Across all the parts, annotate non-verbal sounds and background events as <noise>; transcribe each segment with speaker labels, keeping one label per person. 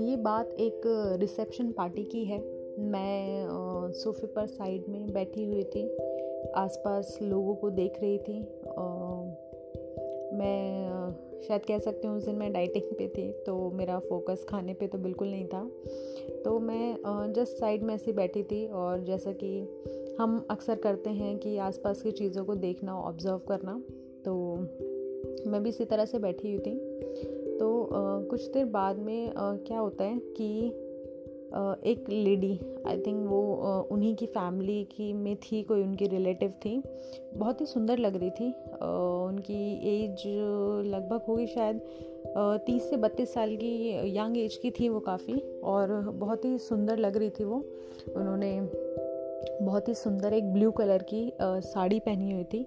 Speaker 1: ये बात एक रिसेप्शन पार्टी की है। मैं सोफे पर साइड में बैठी हुई थी, आसपास लोगों को देख रही थी। मैं शायद कह सकती हूँ उस दिन मैं डाइटिंग पे थी तो मेरा फोकस खाने पे तो बिल्कुल नहीं था। तो मैं जस्ट साइड में ऐसी बैठी थी और जैसा कि हम अक्सर करते हैं कि आसपास की चीज़ों को देखना, ऑब्ज़र्व करना। मैं भी इसी तरह से बैठी हुई थी। तो कुछ देर बाद में क्या होता है कि एक लेडी, आई थिंक वो उन्हीं की फैमिली की में थी, कोई उनकी रिलेटिव थी। बहुत ही सुंदर लग रही थी। उनकी एज लगभग होगी शायद तीस से बत्तीस साल की, यंग एज की थी वो काफ़ी, और बहुत ही सुंदर लग रही थी वो। उन्होंने बहुत ही सुंदर एक ब्लू कलर की साड़ी पहनी हुई थी।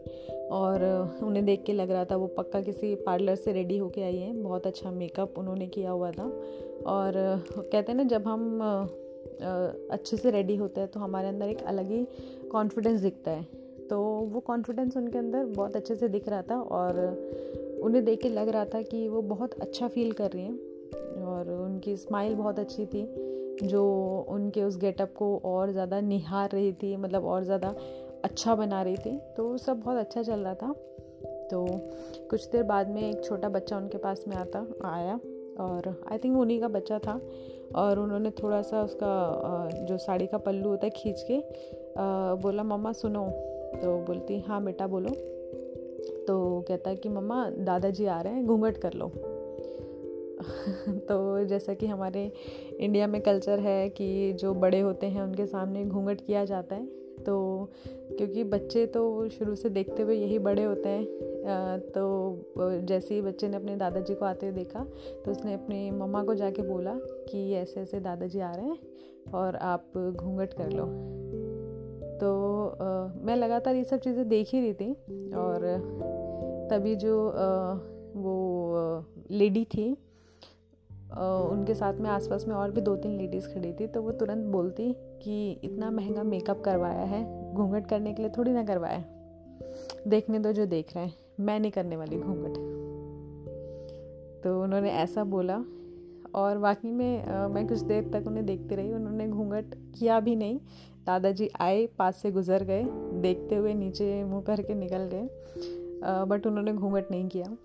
Speaker 1: और उन्हें देख के लग रहा था, वो पक्का किसी पार्लर से रेडी होके आई हैं। बहुत अच्छा मेकअप उन्होंने किया हुआ था। और कहते हैं ना, जब हम अच्छे से रेडी होते हैं तो हमारे अंदर एक अलग ही कॉन्फिडेंस दिखता है। तो वो कॉन्फिडेंस उनके अंदर बहुत अच्छे से दिख रहा था और उन्हें देख के लग रहा था कि वो बहुत अच्छा फील कर रही हैं। और उनकी स्माइल बहुत अच्छी थी, जो उनके उस गेटअप को और ज़्यादा निहार रही थी मतलब और ज़्यादा अच्छा बना रही थी तो सब बहुत अच्छा चल रहा था। तो कुछ देर बाद में एक छोटा बच्चा उनके पास में आता, आया और आई थिंक उन्हीं का बच्चा था और उन्होंने थोड़ा सा उसका जो साड़ी का पल्लू होता है खींच के बोला, मम्मा, सुनो। तो बोलती हाँ बेटा, बोलो। तो कहता है कि, मम्मा, दादाजी आ रहे हैं, घूंघट कर लो। <laughs> तो जैसा कि हमारे इंडिया में कल्चर है कि जो बड़े होते हैं, उनके सामने घूंघट किया जाता है। तो क्योंकि बच्चे तो शुरू से देखते हुए यही बड़े होते हैं तो जैसे ही बच्चे ने अपने दादाजी को आते हुए देखा तो उसने अपनी मम्मा को जाके बोला कि ऐसे ऐसे दादाजी आ रहे हैं और आप घूंघट कर लो। तो आ, मैं लगातार ये सब चीज़ें देख ही रही थी और तभी जो आ, वो लेडी थी उनके साथ में आसपास में और भी दो तीन लेडीज़ खड़ी थी तो वो तुरंत बोलती कि इतना महँगा मेकअप करवाया है घूंघट करने के लिए थोड़ी ना करवाया। देखने दो जो देख रहे हैं मैं नहीं करने वाली घूंघट। तो उन्होंने ऐसा बोला और वाकई में आ, मैं कुछ देर तक उन्हें देखती रही उन्होंने घूंघट किया भी नहीं। दादाजी आए पास से गुजर गए देखते हुए नीचे मुँह करके निकल गए बट उन्होंने घूंघट नहीं किया।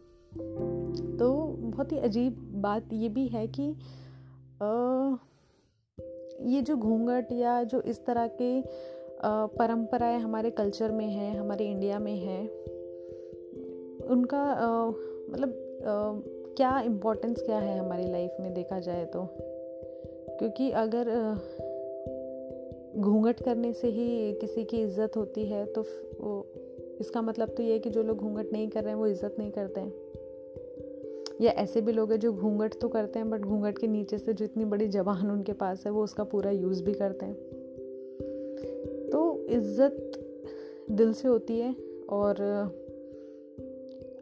Speaker 1: तो बहुत ही अजीब बात ये भी है कि आ, ये जो घूंघट या जो इस तरह के परंपराएँ हमारे कल्चर में हैं हमारे इंडिया में हैं उनका मतलब क्या इम्पोर्टेंस क्या है हमारी लाइफ में देखा जाए तो? क्योंकि अगर घूंघट करने से ही किसी की इज़्ज़त होती है तो इसका मतलब तो ये है कि जो लोग घूंघट नहीं कर रहे हैं वो इज़्ज़त नहीं करते हैं। या ऐसे भी लोग हैं जो घूंघट तो करते हैं बट घूंघट के नीचे से जो इतनी बड़ी जबान उनके पास है, वो उसका पूरा यूज़ भी करते हैं। तो इज़्ज़त दिल से होती है और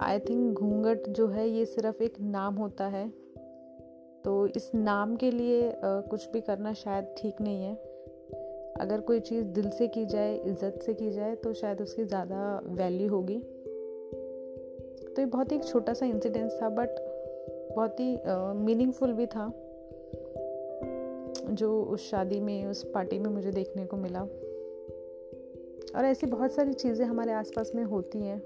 Speaker 1: आई थिंक घूंघट जो है ये सिर्फ़ एक नाम होता है। तो इस नाम के लिए कुछ भी करना शायद ठीक नहीं है। अगर कोई चीज़ दिल से की जाए, इज़्ज़त से की जाए तो शायद उसकी ज़्यादा वैल्यू होगी। तो ये बहुत ही एक छोटा सा इंसिडेंस था बट बहुत ही मीनिंगफुल भी था, जो उस शादी में, उस पार्टी में मुझे देखने को मिला। और ऐसी बहुत सारी चीज़ें हमारे आसपास में होती हैं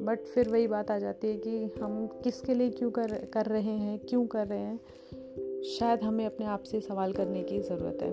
Speaker 1: बट फिर वही बात आ जाती है कि हम किसके लिए क्यों कर कर रहे हैं, क्यों कर रहे हैं। शायद हमें अपने आप से सवाल करने की ज़रूरत है।